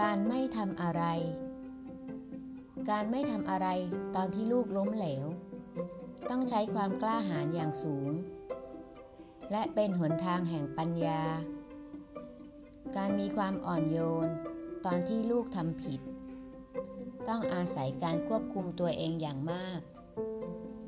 การไม่ทำอะไร การไม่ทำอะไรตอนที่ลูกล้มเหลว ต้องใช้ความกล้าหาญอย่างสูง และเป็นหนทางแห่งปัญญา การมีความอ่อนโยนตอนที่ลูกทำผิด ต้องอาศัยการควบคุมตัวเองอย่างมาก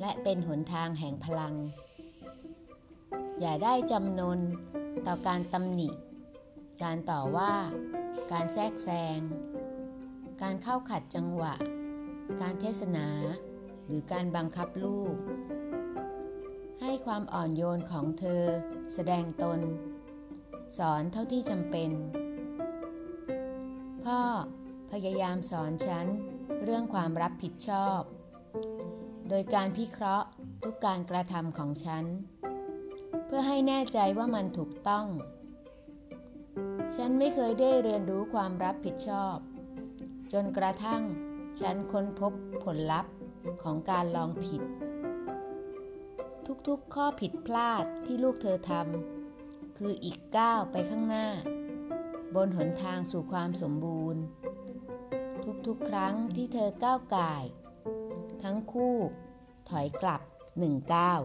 และเป็นหนทางแห่งพลัง อย่าได้จำนนต่อการตำหนิ การต่อว่า การแทรกแซง การเข้าขัดจังหวะ การเทศนา หรือการบังคับลูก ให้ความอ่อนโยนของเธอ แสดงตน สอนเท่าที่จำเป็น พ่อพยายามสอนฉันเรื่องความรับผิดชอบ โดยการพิเคราะห์ทุกการกระทำของฉัน เพื่อให้แน่ใจว่ามันถูกต้อง ฉันไม่เคยได้เรียนรู้ความรับผิดชอบ จนกระทั่งฉันค้นพบผลลัพธ์ของการลองผิด ทุกๆข้อผิดพลาดที่ลูกเธอทำคืออีกก้าวไปข้างหน้า บนหนทางสู่ความสมบูรณ์ ทุกๆครั้งที่เธอก้าวก่าย ทั้งคู่ถอยกลับหนึ่งก้าว